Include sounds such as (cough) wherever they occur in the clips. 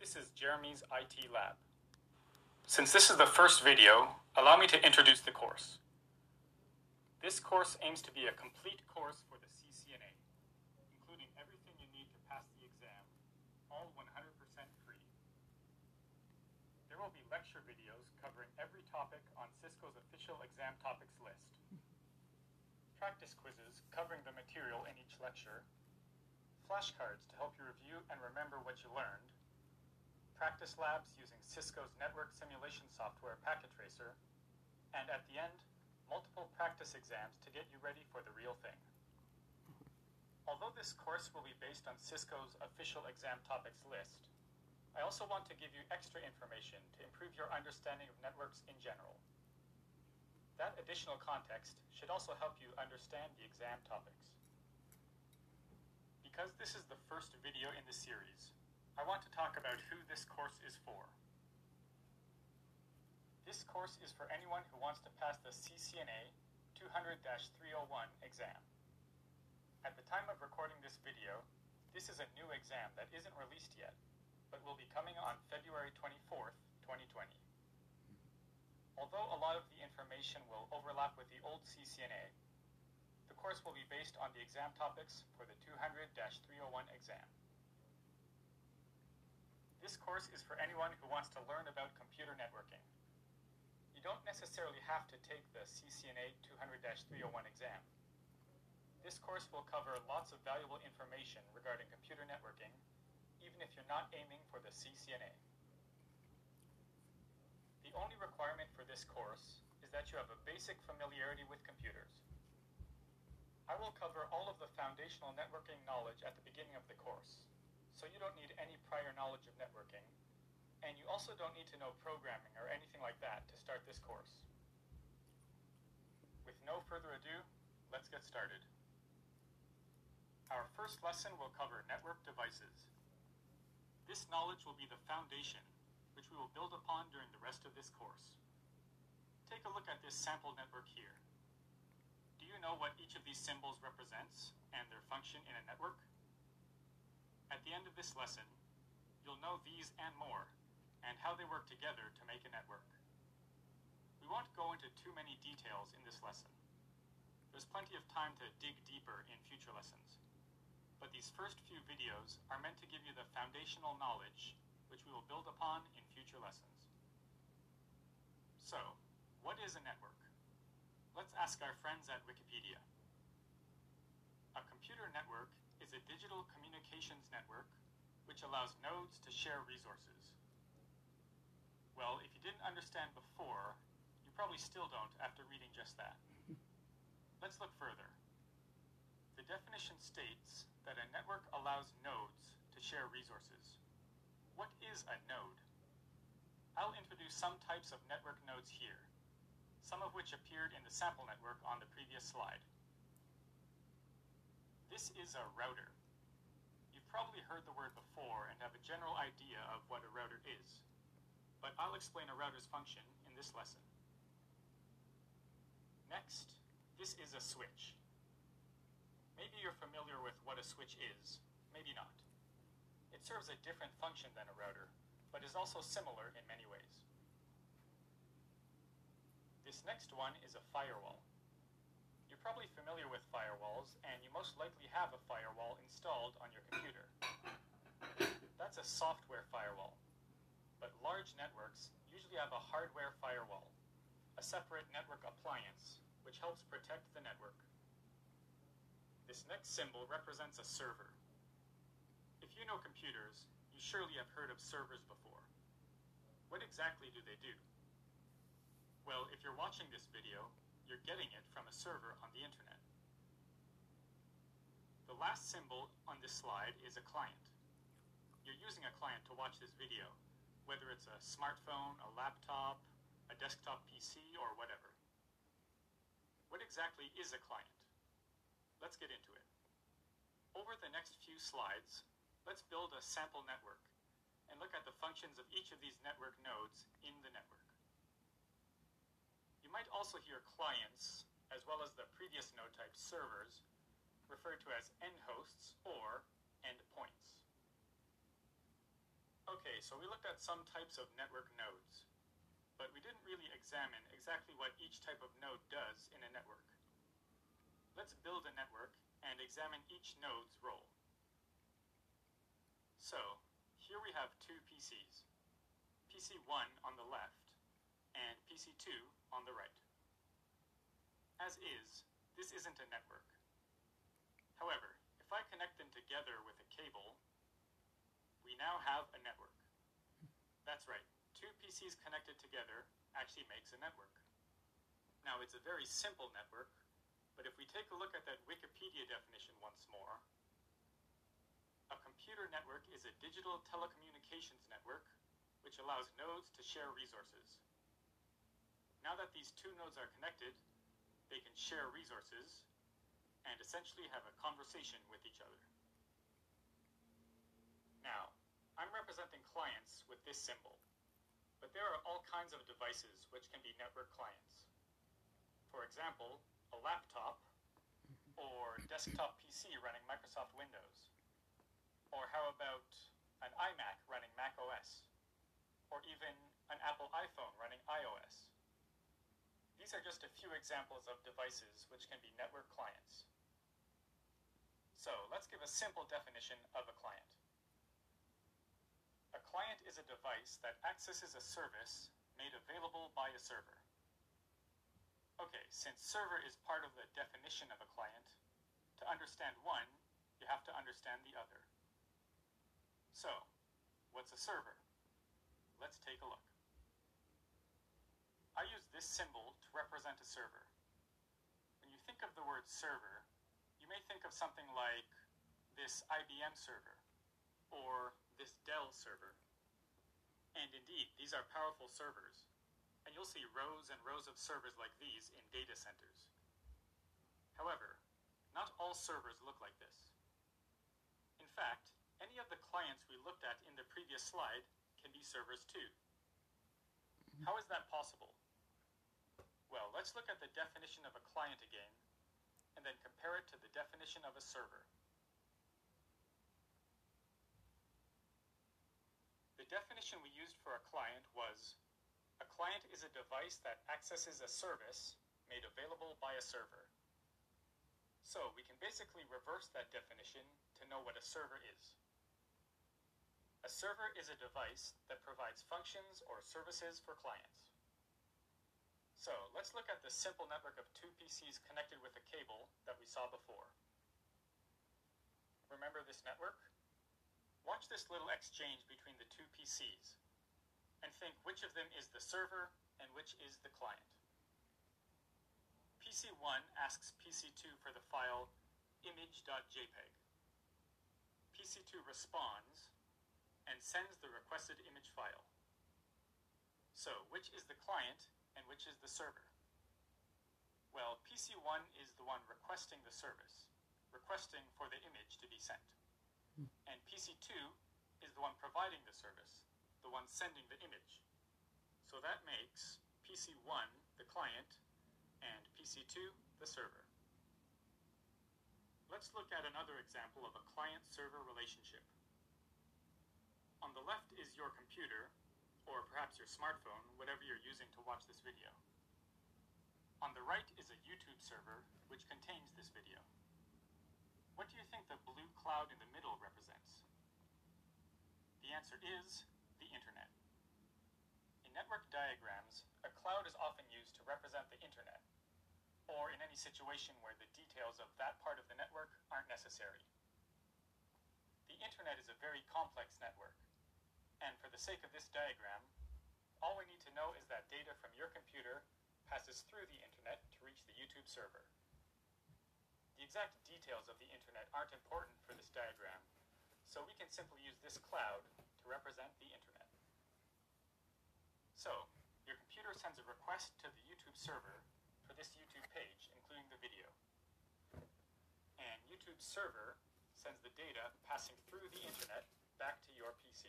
This is Jeremy's IT Lab. Since this is the first video, allow me to introduce the course. This course aims to be a complete course for the CCNA, including everything you need to pass the exam, all 100% free. There will be lecture videos covering every topic on Cisco's official exam topics list, practice quizzes covering the material in each lecture, flashcards to help you review and remember what you learned, practice labs using Cisco's network simulation software Packet Tracer, and at the end, multiple practice exams to get you ready for the real thing. Although this course will be based on Cisco's official exam topics list, I also want to give you extra information to improve your understanding of networks in general. That additional context should also help you understand the exam topics. Because this is the first video in the series, I want to talk about who this course is for. This course is for anyone who wants to pass the CCNA 200-301 exam. At the time of recording this video, this is a new exam that isn't released yet, but will be coming on February 24th, 2020. Although a lot of the information will overlap with the old CCNA, the course will be based on the exam topics for the 200-301 exam. This course is for anyone who wants to learn about computer networking. You don't necessarily have to take the CCNA 200-301 exam. This course will cover lots of valuable information regarding computer networking, even if you're not aiming for the CCNA. The only requirement for this course is that you have a basic familiarity with computers. I will cover all of the foundational networking knowledge at the beginning of the course, so you don't need any prior knowledge of networking, and you also don't need to know programming or anything like that to start this course. With no further ado, let's get started. Our first lesson will cover network devices. This knowledge will be the foundation, which we will build upon during the rest of this course. Take a look at this sample network here. Do you know what each of these symbols represents and their function in a network? At the end of this lesson, you'll know these and more, and how they work together to make a network. We won't go into too many details in this lesson. There's plenty of time to dig deeper in future lessons. But these first few videos are meant to give you the foundational knowledge which we will build upon in future lessons. So, what is a network? Let's ask our friends at Wikipedia. A computer network is a digital communications network which allows nodes to share resources. Well, if you didn't understand before, you probably still don't after reading just that. (laughs) Let's look further. The definition states that a network allows nodes to share resources. What is a node? I'll introduce some types of network nodes here, some of which appeared in the sample network on the previous slide. This is a router. You've probably heard the word before and have a general idea of what a router is but I'll explain a router's function in this lesson. Next, this is a switch. Maybe you're familiar with what a switch is, maybe not. It serves a different function than a router, but is also similar in many ways. This next one is a firewall. You're probably familiar with firewalls, and you most likely have a firewall installed on your computer. That's a software firewall but large networks usually have a hardware firewall, a separate network appliance, which helps protect the network. This next symbol represents a server. If you know computers, you surely have heard of servers before. What exactly do they do? Well, if you're watching this video, you're getting it from a server on the internet. The last symbol on this slide is a client. You're using a client to watch this video, whether it's a smartphone, a laptop, a desktop PC, or whatever. What exactly is a client? Let's get into it. Over the next few slides, let's build a sample network and look at the functions of each of these network nodes in the network. You might also hear clients, as well as the previous node type servers, referred to as end hosts or endpoints. Okay, so we looked at some types of network nodes, but we didn't really examine exactly what each type of node does in a network. Let's build a network and examine each node's role. So, here we have two PCs, PC1 on the left and PC2 on the right. As is, this isn't a network. However, if I connect them together with a cable, we now have a network. That's right, two PCs connected together actually makes a network. Now, it's a very simple network, but if we take a look at that Wikipedia definition once more, a computer network is a digital telecommunications network which allows nodes to share resources. Now that these two nodes are connected, they can share resources and essentially have a conversation with each other. Now, I'm representing clients with this symbol, but there are all kinds of devices which can be network clients. For example, a laptop or desktop PC running Microsoft Windows. Or how about an iMac running Mac OS? Or even an Apple iPhone running iOS? These are just a few examples of devices which can be network clients. So let's give a simple definition of a client. A client is a device that accesses a service made available by a server. Okay, since server is part of the definition of a client, to understand one, you have to understand the other. So, what's a server? Let's take a look. I use this symbol to represent a server. When you think of the word server, you may think of something like this IBM server or this Dell server. And indeed, these are powerful servers. And you'll see rows and rows of servers like these in data centers. However, not all servers look like this. In fact, any of the clients we looked at in the previous slide can be servers too. How is that possible? Well, let's look at the definition of a client again, and then compare it to the definition of a server. The definition we used for a client was, a client is a device that accesses a service made available by a server. So we can basically reverse that definition to know what a server is. A server is a device that provides functions or services for clients. So let's look at the simple network of two PCs connected with a cable that we saw before. Remember this network? Watch this little exchange between the two PCs and think which of them is the server and which is the client. PC1 asks PC2 for the file image.jpg. PC2 responds and sends the requested image file. So, which is the client and which is the server? Well, PC1 is the one requesting the service, requesting for the image to be sent. Hmm. And PC2 is the one providing the service, the one sending the image. So that makes PC1 the client and PC2 the server. Let's look at another example of a client-server relationship. On the left is your computer, or perhaps your smartphone, whatever you're using to watch this video. On the right is a YouTube server, which contains this video. What do you think the blue cloud in the middle represents? The answer is the internet. In network diagrams, a cloud is often used to represent the internet, or in any situation where the details of that part of the network aren't necessary. The internet is a very for the sake of this diagram, all we need to know is that data from your computer passes through the internet to reach the YouTube server. The exact details of the internet aren't important for this diagram, so we can simply use this cloud to represent the internet. So, your computer sends a request to the YouTube server for this YouTube page, including the video. And YouTube server sends the data passing through the internet back to your PC.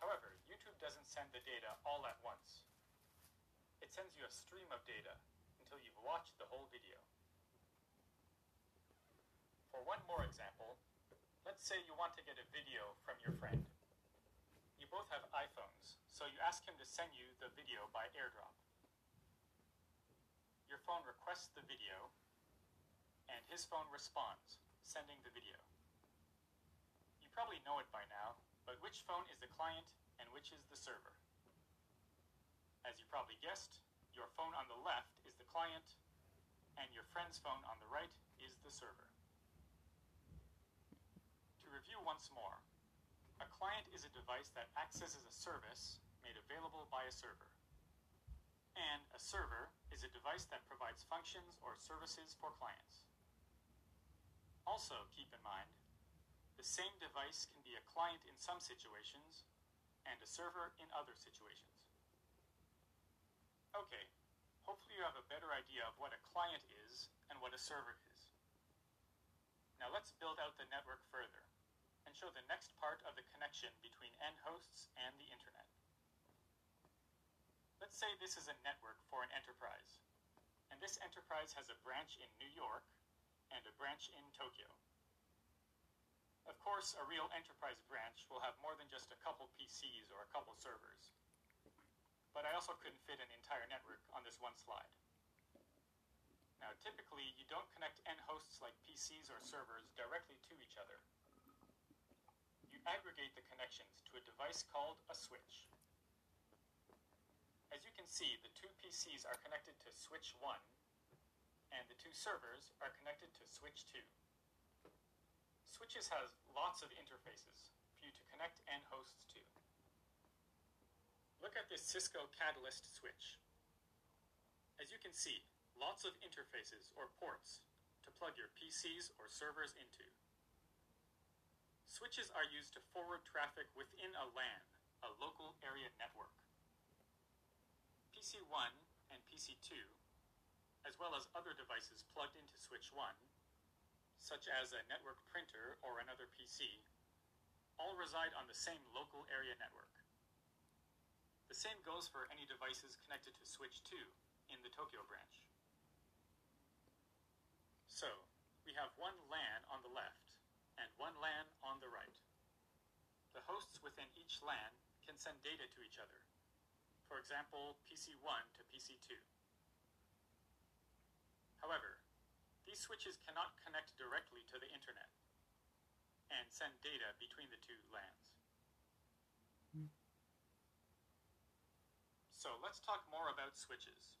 However, YouTube doesn't send the data all at once. It sends you a stream of data until you've watched the whole video. For one more example, let's say you want to get a video from your friend. You both have iPhones, so you ask him to send you the video by airdrop. Your phone requests the video, and his phone responds, sending the video. You probably know it by now, but which phone is the client and which is the server? As you probably guessed, your phone on the left is the client, and your friend's phone on the right is the server. To review once more, a client is a device that accesses a service made available by a server. And a server is a device that provides functions or services for clients. Also, keep in mind, the same device can be a client in some situations and a server in other situations. Okay, hopefully you have a better idea of what a client is and what a server is. Now let's build out the network further and show the next part of the connection between end hosts and the internet. Let's say this is a network for an enterprise, and this enterprise has a branch in New York and a branch in Tokyo. Of course, a real enterprise branch will have more than just a couple PCs or a couple servers. But I also couldn't fit an entire network on this one slide. Now, typically, you don't connect end hosts like PCs or servers directly to each other. You aggregate the connections to a device called a switch. As you can see, the two PCs are connected to switch 1, and the two servers are connected to switch 2. Switches has lots of interfaces for you to connect end hosts to. Look at this Cisco Catalyst switch. As you can see, lots of interfaces or ports to plug your PCs or servers into. Switches are used to forward traffic within a LAN, a local area network. PC1 and PC2, as well as other devices plugged into switch 1, such as a network printer or another PC, all reside on the same local area network. The same goes for any devices connected to switch 2 in the Tokyo branch. So, we have one LAN on the left and one LAN on the right. The hosts within each LAN can send data to each other. For example, PC1 to PC2. However, these switches cannot connect directly to the internet and send data between the two LANs. So let's talk more about switches.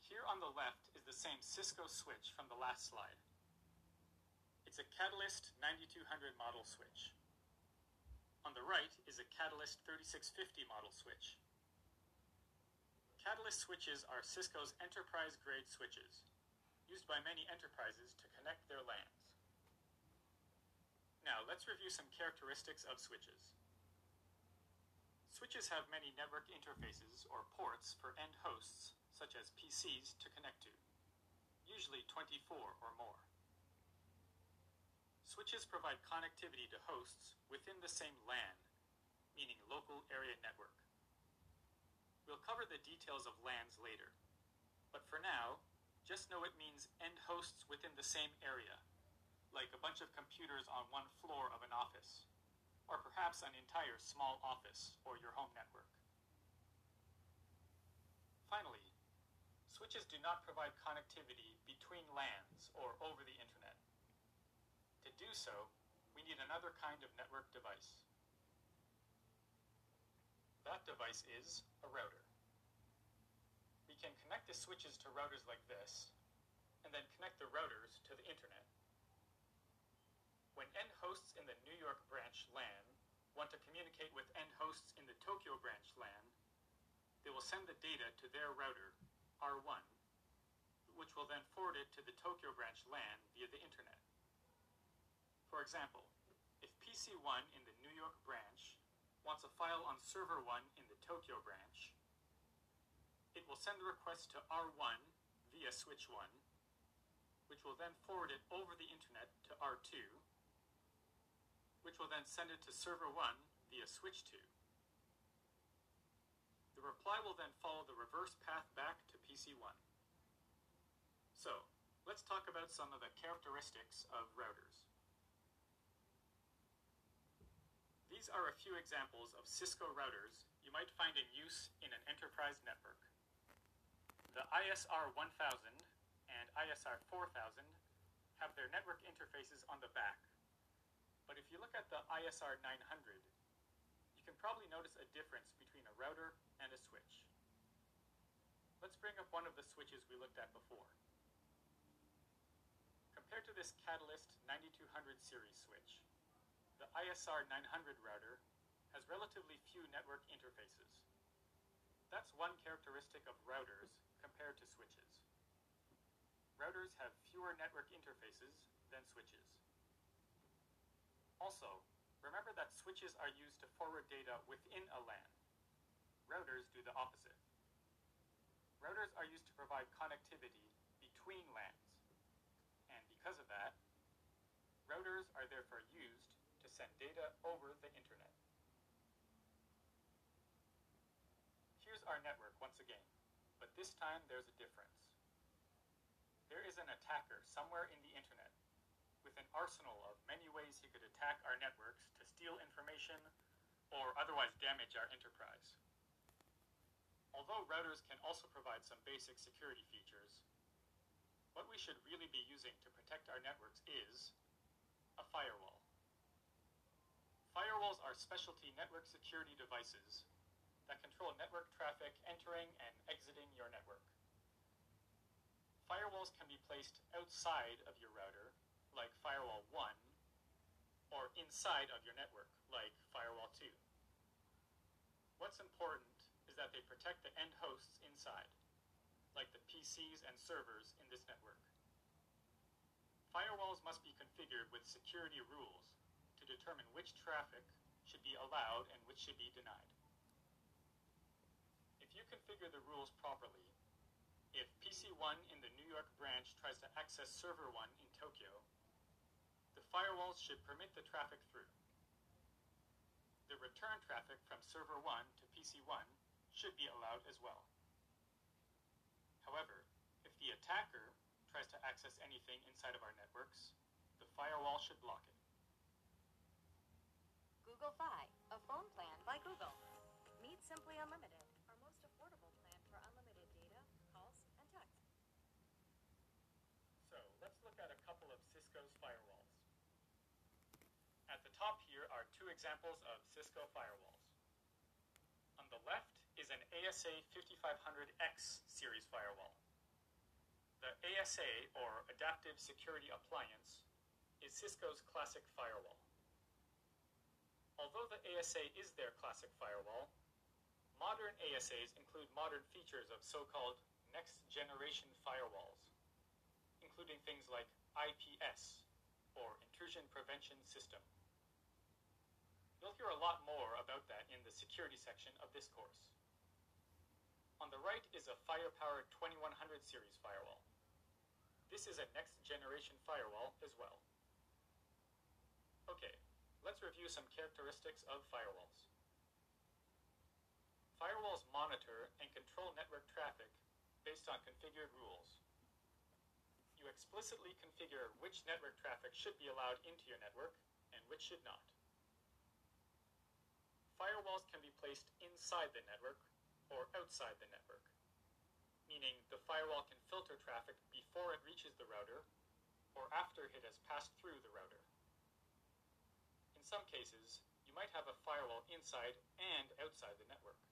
Here on the left is the same Cisco switch from the last slide. It's a Catalyst 9200 model switch. On the right is a Catalyst 3650 model switch. Catalyst switches are Cisco's enterprise-grade switches, used by many enterprises to connect their LANs. Now, let's review some characteristics of switches. Switches have many network interfaces or ports for end hosts, such as PCs, to connect to, usually 24 or more. Switches provide connectivity to hosts within the same LAN, meaning local area network. We'll cover the details of LANs later, but for now, just know it means end hosts within the same area, like a bunch of computers on one floor of an office, or perhaps an entire small office or your home network. Finally, switches do not provide connectivity between LANs or over the internet. To do so, we need another kind of network device. That device is a router. Can connect the switches to routers like this, and then connect the routers to the internet. When end hosts in the New York branch LAN want to communicate with end hosts in the Tokyo branch LAN, they will send the data to their router, R1, which will then forward it to the Tokyo branch LAN via the internet. For example, if PC1 in the New York branch wants a file on server 1 in the Tokyo branch, it will send the request to R1 via switch 1, which will then forward it over the internet to R2, which will then send it to server 1 via switch 2. The reply will then follow the reverse path back to PC1. So, let's talk about some of the characteristics of routers. These are a few examples of Cisco routers you might find in use in an enterprise network. The ISR 1000 and ISR 4000 have their network interfaces on the back. But if you look at the ISR 900, you can probably notice a difference between a router and a switch. Let's bring up one of the switches we looked at before. Compared to this Catalyst 9200 series switch, the ISR 900 router has relatively few network interfaces. That's one characteristic of routers compared to switches. Routers have fewer network interfaces than switches. Also, remember that switches are used to forward data within a LAN. Routers do the opposite. Routers are used to provide connectivity between LANs. And because of that, routers are therefore used to send data over the internet. Our network once again, but this time there's a difference. There is an attacker somewhere in the internet with an arsenal of many ways he could attack our networks to steal information or otherwise damage our enterprise. Although routers can also provide some basic security features, what we should really be using to protect our networks is a firewall. Firewalls are specialty network security devices that control network traffic entering and exiting your network. Firewalls can be placed outside of your router, like Firewall 1, or inside of your network, like Firewall 2. What's important is that they protect the end hosts inside, like the PCs and servers in this network. Firewalls must be configured with security rules to determine which traffic should be allowed and which should be denied. Configure the rules properly, if PC1 in the New York branch tries to access server 1 in Tokyo, the firewalls should permit the traffic through. The return traffic from server 1 to PC1 should be allowed as well. However, if the attacker tries to access anything inside of our networks, the firewall should block it. Google Fi, a phone plan by Google. Meet Simply Unlimited, our most affordable plan for unlimited data, calls, and text. So let's look at a couple of Cisco's firewalls. At the top here are two examples of Cisco firewalls. On the left is an ASA 5500X series firewall. The ASA, or Adaptive Security Appliance, is Cisco's classic firewall. Although the ASA is their classic firewall, modern ASAs include modern features of so-called next-generation firewalls, including things like IPS, or Intrusion Prevention System. You'll hear a lot more about that in the security section of this course. On the right is a Firepower 2100 series firewall. This is a next-generation firewall as well. Okay, let's review some characteristics of firewalls. Firewalls monitor and control network traffic based on configured rules. You explicitly configure which network traffic should be allowed into your network and which should not. Firewalls can be placed inside the network or outside the network, meaning the firewall can filter traffic before it reaches the router or after it has passed through the router. In some cases, you might have a firewall inside and outside the network.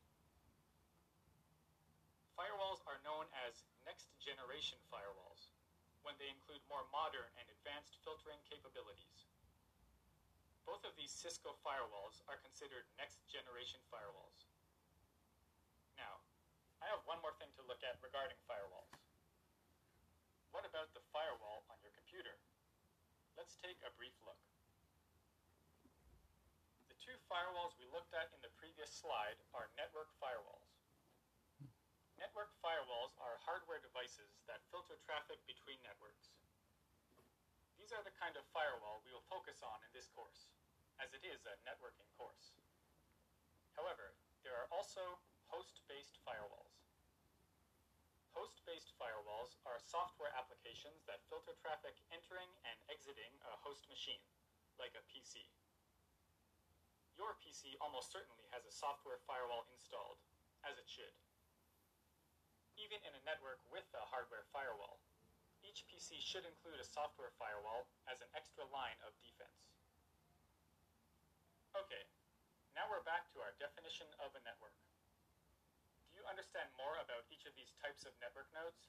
Firewalls are known as next-generation firewalls when they include more modern and advanced filtering capabilities. Both of these Cisco firewalls are considered next-generation firewalls. Now, I have one more thing to look at regarding firewalls. What about the firewall on your computer? Let's take a brief look. The two firewalls we looked at in the previous slide are network firewalls. Network firewalls are hardware devices that filter traffic between networks. These are the kind of firewall we will focus on in this course, as it is a networking course. However, there are also host-based firewalls. Host-based firewalls are software applications that filter traffic entering and exiting a host machine, like a PC. Your PC almost certainly has a software firewall installed, as it should. Even in a network with a hardware firewall, each PC should include a software firewall as an extra line of defense. Okay, now we're back to our definition of a network. Do you understand more about each of these types of network nodes?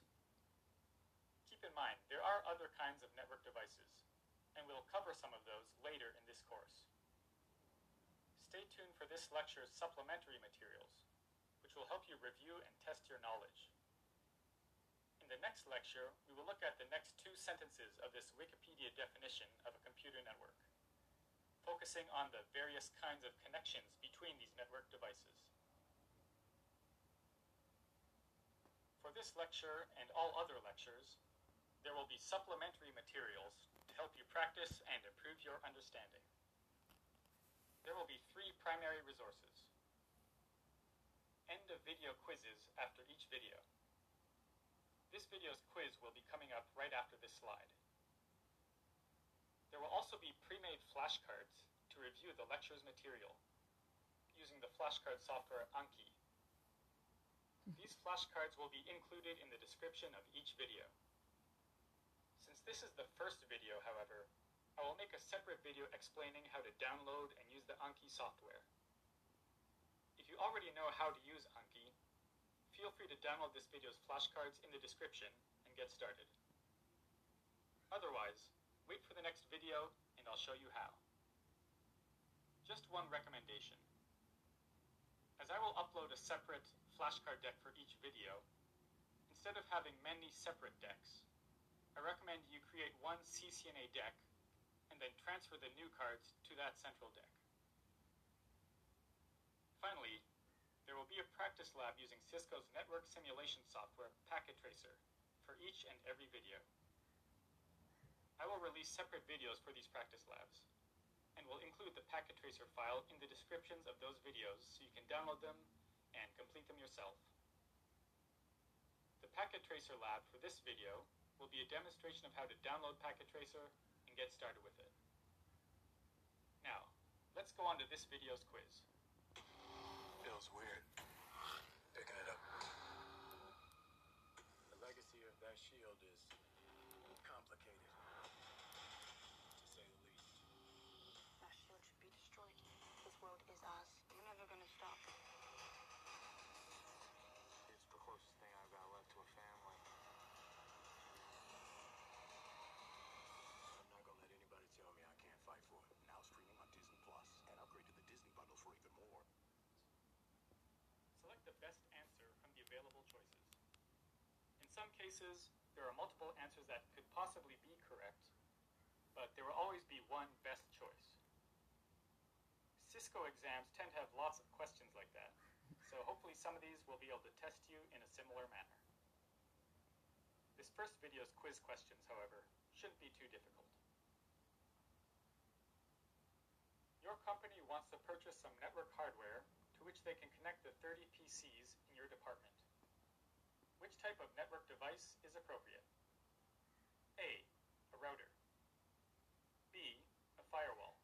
Keep in mind, there are other kinds of network devices, and we'll cover some of those later in this course. Stay tuned for this lecture's supplementary materials, which will help you review and test your knowledge. In the next lecture, we will look at the next two sentences of this Wikipedia definition of a computer network, focusing on the various kinds of connections between these network devices. For this lecture and all other lectures, there will be supplementary materials to help you practice and improve your understanding. There will be three primary resources. End of video quizzes after each video. This video's quiz will be coming up right after this slide. There will also be pre-made flashcards to review the lecture's material using the flashcard software Anki. These flashcards will be included in the description of each video. Since this is the first video, however, I will make a separate video explaining how to download and use the Anki software. If you already know how to use Anki, feel free to download this video's flashcards in the description and get started. Otherwise, wait for the next video and I'll show you how. Just one recommendation. As I will upload a separate flashcard deck for each video, instead of having many separate decks, I recommend you create one CCNA deck and then transfer the new cards to that central deck. Finally, there will be a practice lab using Cisco's network simulation software, Packet Tracer, for each and every video. I will release separate videos for these practice labs, and will include the Packet Tracer file in the descriptions of those videos so you can download them and complete them yourself. The Packet Tracer lab for this video will be a demonstration of how to download Packet Tracer and get started with it. Now, let's go on to this video's quiz. Feels weird. Picking it up. The legacy of that shield is complicated, to say the least. That shield should be destroyed. This world is ours. We're never gonna stop. It's the closest thing I've got left to a family. I'm not gonna let anybody tell me I can't fight for it. Now streaming on Disney Plus, and upgrade to the Disney bundle for even more. Select the best answer from the available choices. In some cases, there are multiple answers that could possibly be correct, but there will always be one best choice. Cisco exams tend to have lots of questions like that, so hopefully some of these will be able to test you in a similar manner. This first video's quiz questions, however, shouldn't be too difficult. Your company wants to purchase some network hardware which they can connect the 30 PCs in your department. Which type of network device is appropriate? A. A router. B. A firewall.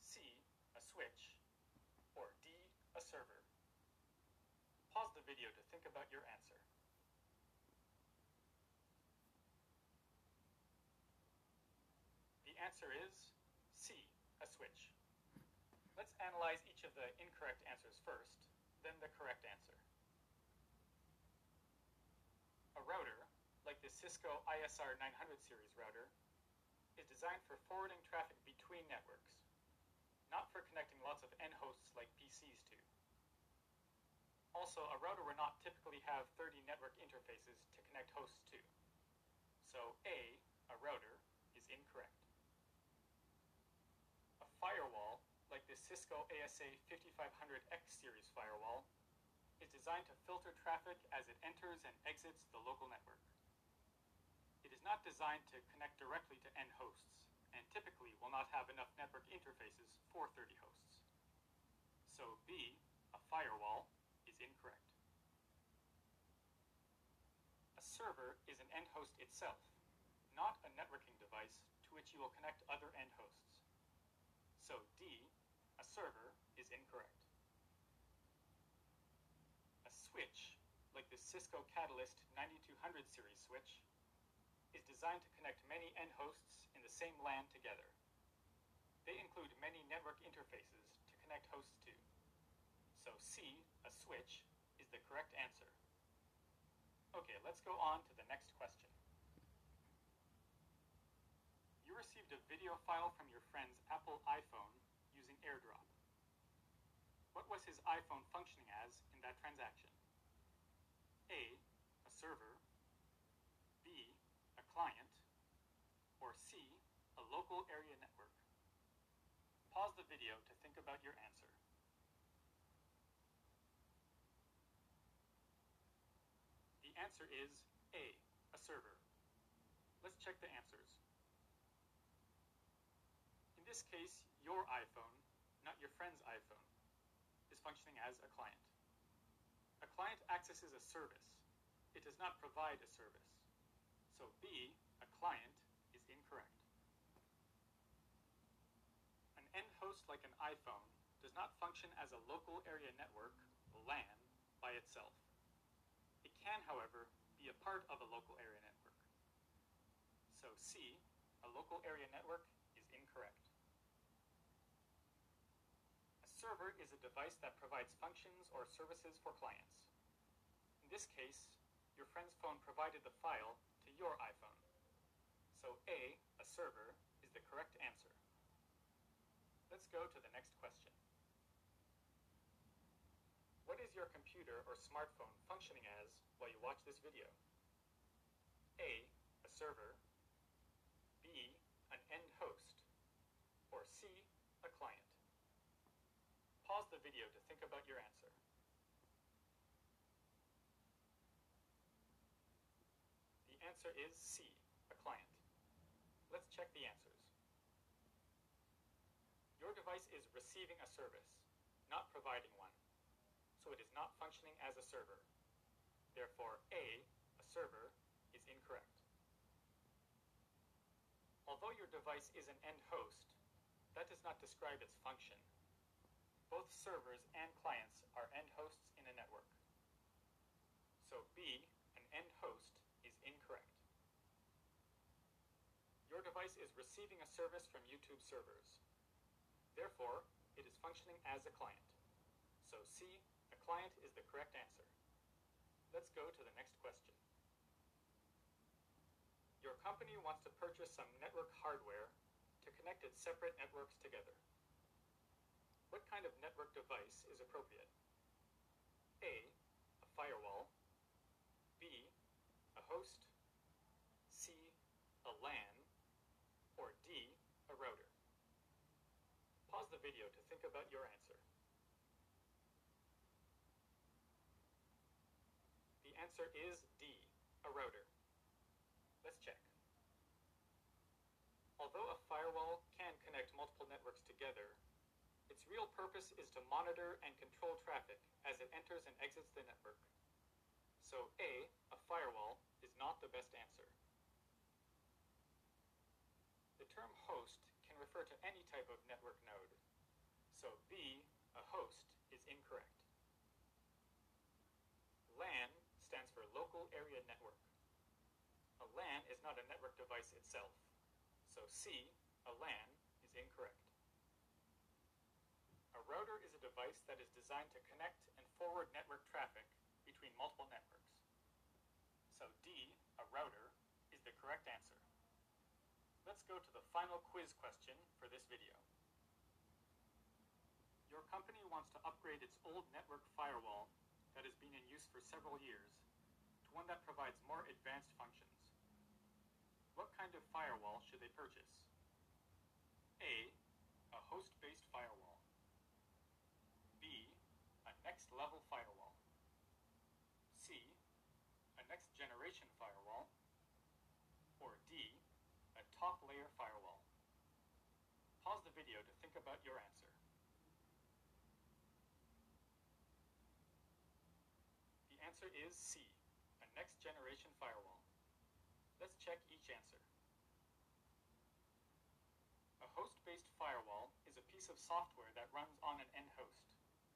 C. A switch. Or D. A server. Pause the video to think about your answer. The answer is C. A switch. Let's analyze each of the incorrect answers first, then the correct answer. A router, like the Cisco ISR 900 series router, is designed for forwarding traffic between networks, not for connecting lots of end hosts like PCs do. Also, a router will not typically have 30 network interfaces to connect hosts to. So A, a router, is incorrect. A firewall, Cisco ASA 5500X series firewall, is designed to filter traffic as it enters and exits the local network. It is not designed to connect directly to end hosts, and typically will not have enough network interfaces for 30 hosts. So B, a firewall, is incorrect. A server is an end host itself, not a networking device to which you will connect other end hosts. So D, server is incorrect. A switch, like the Cisco Catalyst 9200 series switch, is designed to connect many end hosts in the same LAN together. They include many network interfaces to connect hosts to. So C, a switch, is the correct answer. Okay, let's go on to the next question. You received a video file from your friend's Apple iPhone AirDrop. What was his iPhone functioning as in that transaction? A, a server, B, a client, or C, a local area network? Pause the video to think about your answer. The answer is A, a server. Let's check the answers. In this case, your iPhone, not your friend's iPhone, is functioning as a client. A client accesses a service. It does not provide a service. So B, a client, is incorrect. An end host like an iPhone does not function as a local area network, LAN, by itself. It can, however, be a part of a local area network. So C, a local area network, is incorrect. A server is a device that provides functions or services for clients. In this case, your friend's phone provided the file to your iPhone. So A, a server, is the correct answer. Let's go to the next question. What is your computer or smartphone functioning as while you watch this video? A, a server, B, an end host, or C, a client? Pause the video to think about your answer. The answer is C, a client. Let's check the answers. Your device is receiving a service, not providing one, so it is not functioning as a server. Therefore, A, a server, is incorrect. Although your device is an end host, that does not describe its function. Both servers and clients are end hosts in a network. So B, an end host, is incorrect. Your device is receiving a service from YouTube servers. Therefore, it is functioning as a client. So C, a client, is the correct answer. Let's go to the next question. Your company wants to purchase some network hardware to connect its separate networks together. What kind of network device is appropriate? A, a firewall, B, a host, C, a LAN, or D, a router? Pause the video to think about your answer. The answer is D, a router. Let's check. Although a firewall can connect multiple networks together, its real purpose is to monitor and control traffic as it enters and exits the network. So A, a firewall, is not the best answer. The term host can refer to any type of network node. So B, a host, is incorrect. LAN stands for Local Area Network. A LAN is not a network device itself. So C, a LAN, is incorrect. A router is a device that is designed to connect and forward network traffic between multiple networks. So D, a router, is the correct answer. Let's go to the final quiz question for this video. Your company wants to upgrade its old network firewall that has been in use for several years to one that provides more advanced functions. What kind of firewall should they purchase? A. A host-based firewall. B. A next-level firewall. C. A next-generation firewall. Or D. A top-layer firewall. Pause the video to think about your answer. The answer is C. A next-generation firewall. Let's check each answer. A host-based firewall is a piece of software that runs on an end host,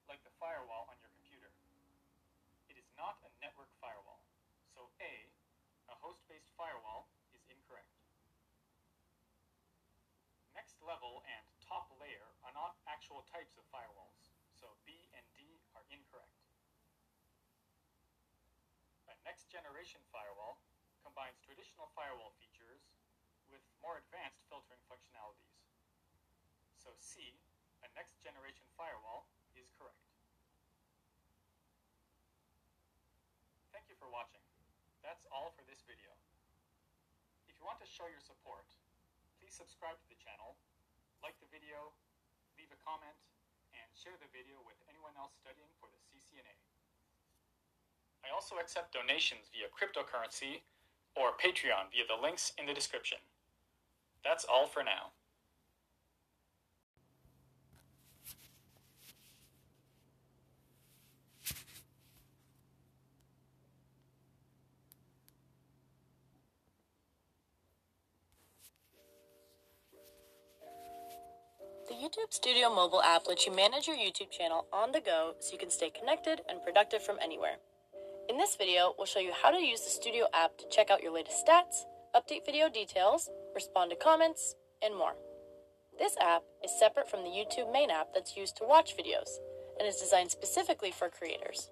like the firewall on your computer. It is not a network firewall, so A, a host-based firewall, is incorrect. Next level and top layer are not actual types of firewalls, so B and D are incorrect. A next-generation firewall combines traditional firewall features with more advanced filtering functionalities. So C, a next-generation firewall, is correct. Thank you for watching. That's all for this video. If you want to show your support, please subscribe to the channel, like the video, leave a comment, and share the video with anyone else studying for the CCNA. I also accept donations via cryptocurrency or Patreon via the links in the description. That's all for now. YouTube Studio mobile app lets you manage your YouTube channel on the go so you can stay connected and productive from anywhere. In this video, we'll show you how to use the Studio app to check out your latest stats, update video details, respond to comments, and more. This app is separate from the YouTube main app that's used to watch videos and is designed specifically for creators.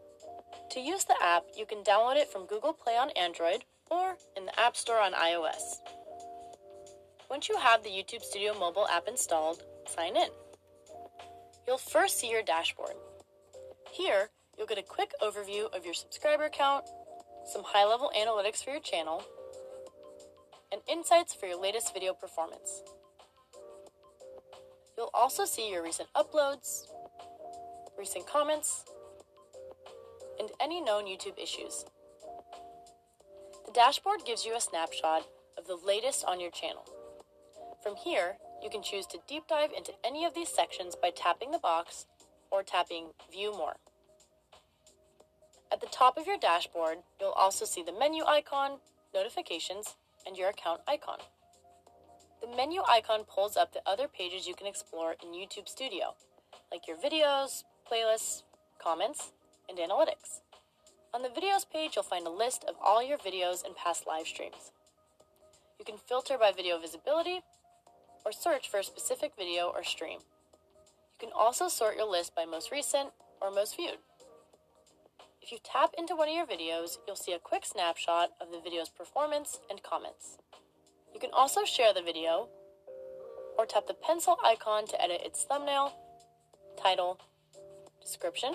To use the app, you can download it from Google Play on Android or in the App Store on iOS. Once you have the YouTube Studio mobile app installed, sign in. You'll first see your dashboard. Here, you'll get a quick overview of your subscriber count, some high level analytics for your channel, and insights for your latest video performance. You'll also see your recent uploads, recent comments, and any known YouTube issues. The dashboard gives you a snapshot of the latest on your channel. From here, you can choose to deep dive into any of these sections by tapping the box or tapping View More. At the top of your dashboard, you'll also see the menu icon, notifications, and your account icon. The menu icon pulls up the other pages you can explore in YouTube Studio, like your videos, playlists, comments, and analytics. On the videos page, you'll find a list of all your videos and past live streams. You can filter by video visibility or search for a specific video or stream. You can also sort your list by most recent or most viewed. If you tap into one of your videos, you'll see a quick snapshot of the video's performance and comments. You can also share the video or tap the pencil icon to edit its thumbnail, title, description,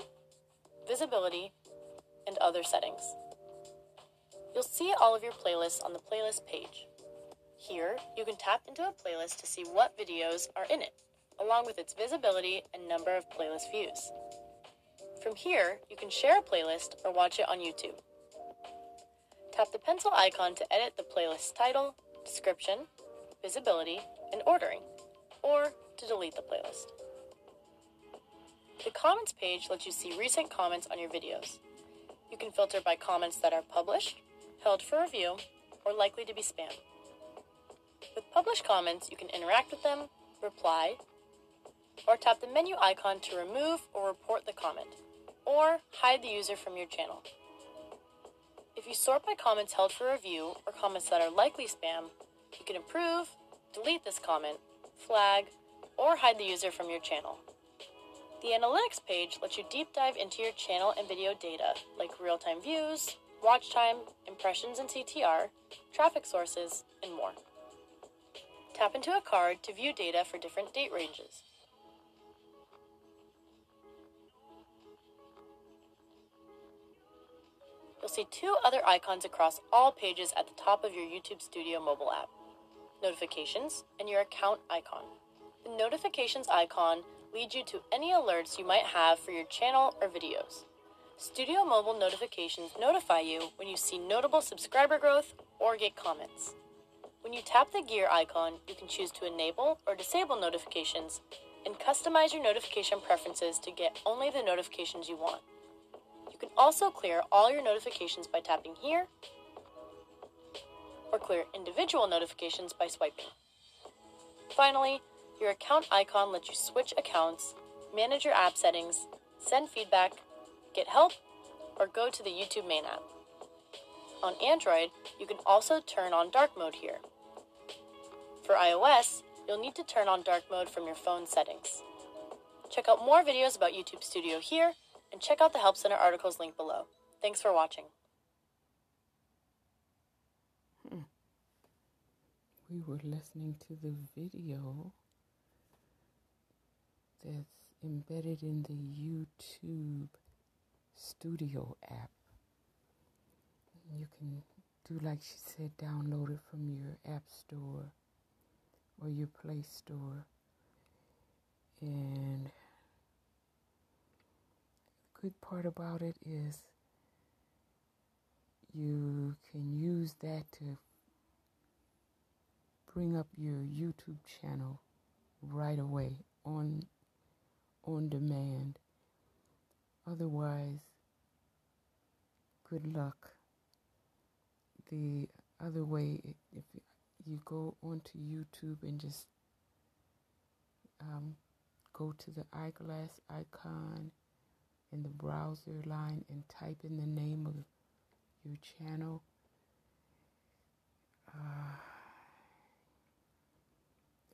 visibility, and other settings. You'll see all of your playlists on the playlist page. Here, you can tap into a playlist to see what videos are in it, along with its visibility and number of playlist views. From here, you can share a playlist or watch it on YouTube. Tap the pencil icon to edit the playlist title, description, visibility, and ordering, or to delete the playlist. The comments page lets you see recent comments on your videos. You can filter by comments that are published, held for review, or likely to be spam. With published comments, you can interact with them, reply, or tap the menu icon to remove or report the comment, or hide the user from your channel. If you sort by comments held for review or comments that are likely spam, you can approve, delete this comment, flag, or hide the user from your channel. The analytics page lets you deep dive into your channel and video data like real time views, watch time, impressions and CTR, traffic sources, and more. Tap into a card to view data for different date ranges. You'll see two other icons across all pages at the top of your YouTube Studio mobile app notifications and your account icon. The notifications icon leads you to any alerts you might have for your channel or videos. Studio mobile notifications notify you when you see notable subscriber growth or get comments. When you tap the gear icon, you can choose to enable or disable notifications and customize your notification preferences to get only the notifications you want. You can also clear all your notifications by tapping here or clear individual notifications by swiping. Finally, your account icon lets you switch accounts, manage your app settings, send feedback, get help, or go to the YouTube main app. On Android, you can also turn on dark mode here. For iOS, you'll need to turn on dark mode from your phone settings. Check out more videos about YouTube Studio here, and check out the Help Center articles linked below. Thanks for watching. Hmm. we were listening to the video that's embedded in the YouTube Studio app. You can do like she said, download it from your App Store or your Play Store. And the good part about it is you can use that to bring up your YouTube channel right away on on demand. Otherwise, good luck. The other way, if you go onto YouTube and just um, go to the eyeglass icon in the browser line and type in the name of your channel. Uh,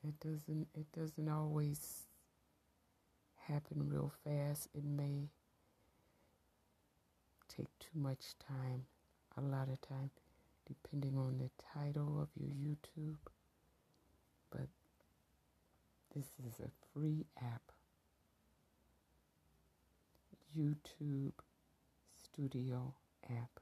it doesn't it doesn't always happen real fast. It may take too much time, a lot of time, depending on the title of your YouTube. But this is a free app. YouTube Studio app.